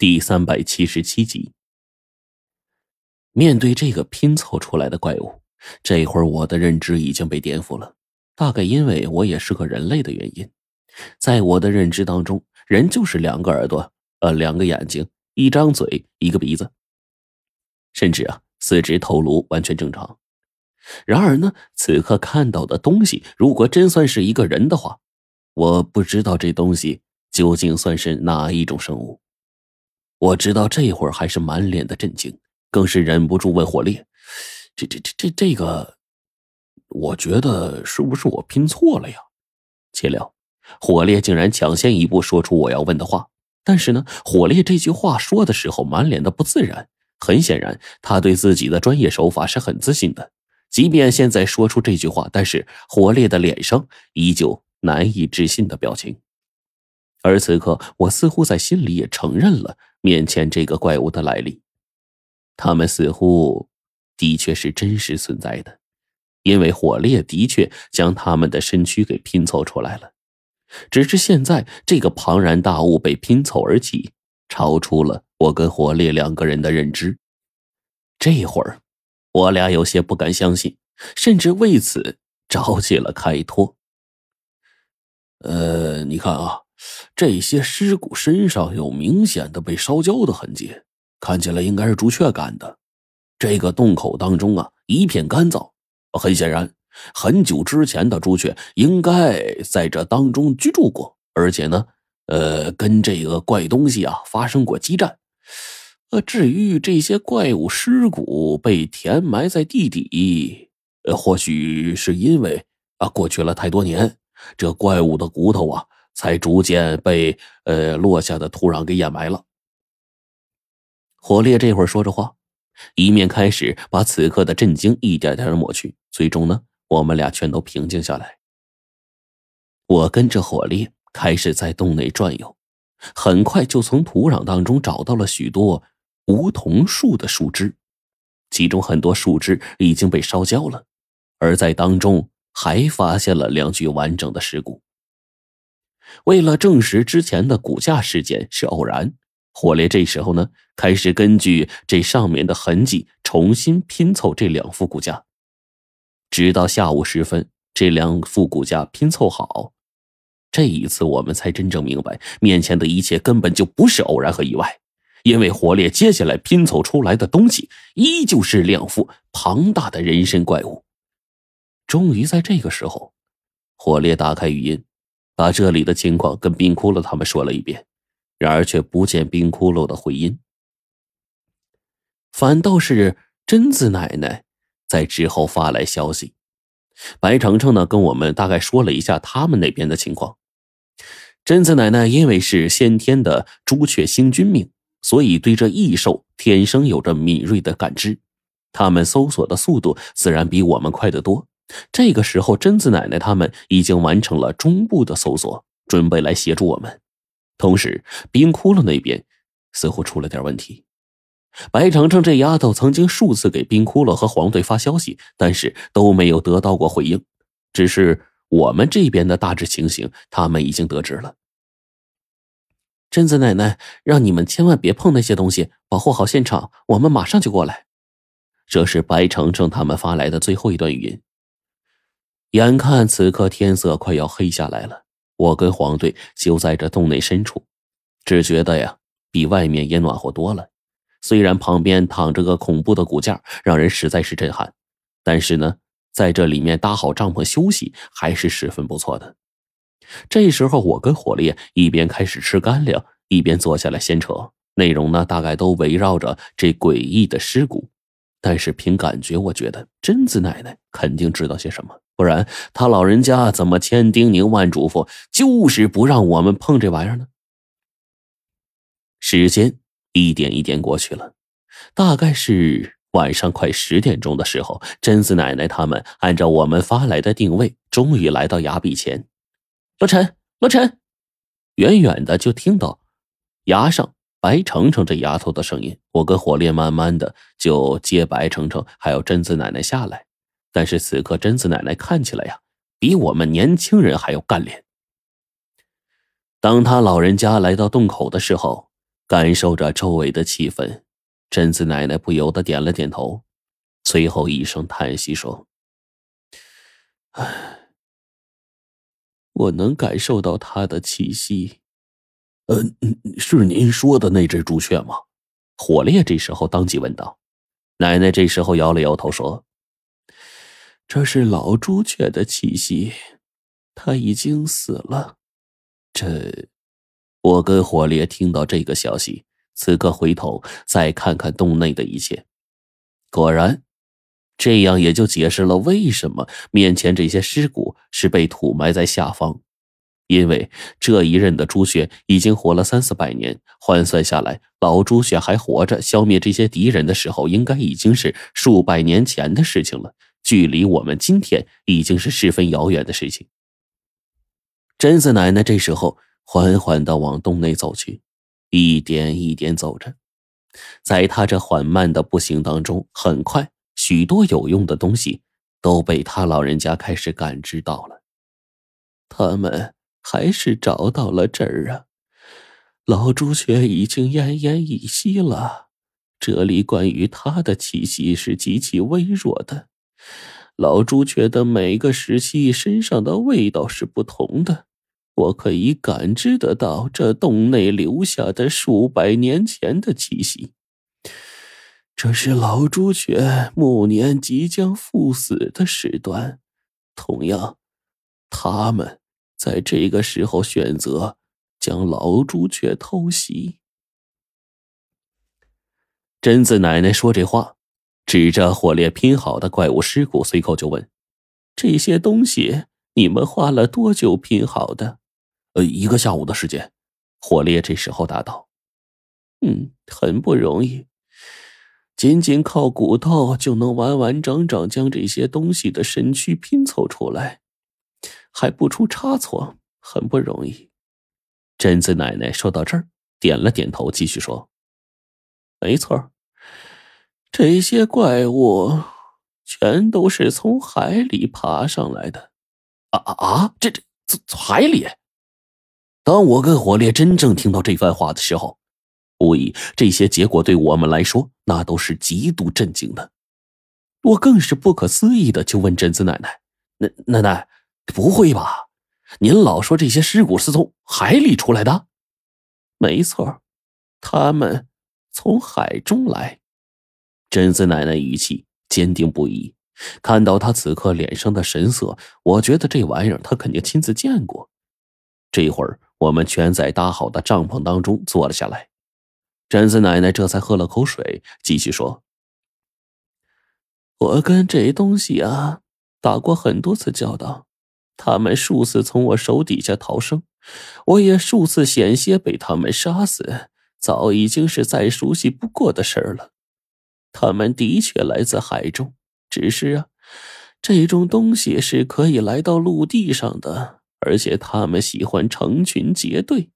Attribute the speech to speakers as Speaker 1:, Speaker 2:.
Speaker 1: 第三百七十七集，面对这个拼凑出来的怪物，这会儿我的认知已经被颠覆了。大概因为我也是个人类的原因，在我的认知当中，人就是两个耳朵，呃，两个眼睛，一张嘴，一个鼻子，甚至啊，四肢头颅完全正常。然而呢，此刻看到的东西，如果真算是一个人的话，我不知道这东西究竟算是哪一种生物。我知道这会儿还是满脸的震惊，更是忍不住问火烈：“这、这、这、这、这个，我觉得是不是我拼错了呀？”岂料，火烈竟然抢先一步说出我要问的话。但是呢，火烈这句话说的时候满脸的不自然，很显然他对自己的专业手法是很自信的。即便现在说出这句话，但是火烈的脸上依旧难以置信的表情。而此刻，我似乎在心里也承认了。面前这个怪物的来历，他们似乎的确是真实存在的，因为火烈的确将他们的身躯给拼凑出来了。只是现在这个庞然大物被拼凑而起，超出了我跟火烈两个人的认知。这会儿，我俩有些不敢相信，甚至为此着起了开脱。
Speaker 2: 呃，你看啊。这些尸骨身上有明显的被烧焦的痕迹，看起来应该是朱雀干的。这个洞口当中啊，一片干燥，很显然，很久之前的朱雀应该在这当中居住过，而且呢，呃，跟这个怪东西啊发生过激战。呃，至于这些怪物尸骨被填埋在地底，呃，或许是因为啊，过去了太多年，这怪物的骨头啊。才逐渐被呃落下的土壤给掩埋了。
Speaker 1: 火烈这会儿说着话，一面开始把此刻的震惊一点点抹去。最终呢，我们俩全都平静下来。我跟着火烈开始在洞内转悠，很快就从土壤当中找到了许多梧桐树的树枝，其中很多树枝已经被烧焦了，而在当中还发现了两具完整的尸骨。为了证实之前的骨架事件是偶然，火烈这时候呢开始根据这上面的痕迹重新拼凑这两副骨架。直到下午时分，这两副骨架拼凑好，这一次我们才真正明白，面前的一切根本就不是偶然和意外，因为火烈接下来拼凑出来的东西依旧是两副庞大的人身怪物。终于在这个时候，火烈打开语音。把这里的情况跟冰窟窿他们说了一遍，然而却不见冰窟窿的回音，反倒是贞子奶奶在之后发来消息。白程程呢，跟我们大概说了一下他们那边的情况。贞子奶奶因为是先天的朱雀星君命，所以对这异兽天生有着敏锐的感知，他们搜索的速度自然比我们快得多。这个时候，贞子奶奶他们已经完成了中部的搜索，准备来协助我们。同时，冰窟窿那边似乎出了点问题。白程程这丫头曾经数次给冰窟窿和黄队发消息，但是都没有得到过回应。只是我们这边的大致情形，他们已经得知了。贞子奶奶让你们千万别碰那些东西，保护好现场。我们马上就过来。这是白程程他们发来的最后一段语音。眼看此刻天色快要黑下来了，我跟黄队就在这洞内深处，只觉得呀，比外面也暖和多了。虽然旁边躺着个恐怖的骨架，让人实在是震撼，但是呢，在这里面搭好帐篷休息还是十分不错的。这时候，我跟火烈一边开始吃干粮，一边坐下来闲扯，内容呢，大概都围绕着这诡异的尸骨。但是凭感觉，我觉得贞子奶奶肯定知道些什么。不然，他老人家怎么千叮咛万嘱咐，就是不让我们碰这玩意儿呢？时间一点一点过去了，大概是晚上快十点钟的时候，贞子奶奶他们按照我们发来的定位，终于来到崖壁前。罗晨，罗晨，远远的就听到崖上白程程这丫头的声音。我跟火烈慢慢的就接白程程还有贞子奶奶下来。但是此刻，贞子奶奶看起来呀，比我们年轻人还要干练。当他老人家来到洞口的时候，感受着周围的气氛，贞子奶奶不由得点了点头，随后一声叹息说：“唉，我能感受到他的气息。”“
Speaker 2: 嗯，是您说的那只朱雀吗？”
Speaker 1: 火烈这时候当即问道。奶奶这时候摇了摇头说：“这是老朱雀的气息，他已经死了。”这。我跟火烈听到这个消息，此刻回头再看看洞内的一切，果然，这样也就解释了为什么面前这些尸骨是被土埋在下方，因为这一任的朱雀已经活了三四百年，换算下来，老朱雀还活着消灭这些敌人的时候，应该已经是数百年前的事情了，距离我们今天已经是十分遥远的事情。贞子奶奶这时候。缓缓的往洞内走去，一点一点走着，在她这缓慢的步行当中，很快许多有用的东西都被她老人家开始感知到了。他们还是找到了这儿啊！老朱雀已经奄奄一息了，这里关于他的气息是极其微弱的。老朱雀的每个时期身上的味道是不同的。我可以感知得到这洞内留下的数百年前的气息。这是老朱雀暮年即将赴死的时段，同样，他们在这个时候选择将老朱雀偷袭。贞子奶奶说这话，指着火烈拼好的怪物尸骨，随口就问：“这些东西你们花了多久拼好的？”
Speaker 2: 呃，一个下午的时间，
Speaker 1: 火烈这时候答道：“嗯，很不容易，仅仅靠骨头就能完完整整将这些东西的身躯拼凑出来，还不出差错，很不容易。”贞子奶奶说到这儿，点了点头，继续说：“没错，这些怪物全都是从海里爬上来的。”
Speaker 2: 啊啊啊！这这从海里？当我跟火烈真正听到这番话的时候，无疑这些结果对我们来说那都是极度震惊的。
Speaker 1: 我更是不可思议的就问贞子奶奶：“
Speaker 2: 奶奶奶，不会吧？您老说这些尸骨是从海里出来的？”“
Speaker 1: 没错，他们从海中来。”贞子奶奶语气坚定不移。看到她此刻脸上的神色，我觉得这玩意儿她肯定亲自见过。这会儿。我们全在搭好的帐篷当中坐了下来，贞子奶奶这才喝了口水，继续说：“我跟这东西啊打过很多次交道，他们数次从我手底下逃生，我也数次险些被他们杀死，早已经是再熟悉不过的事儿了。他们的确来自海中，只是啊，这种东西是可以来到陆地上的。”而且他们喜欢成群结队，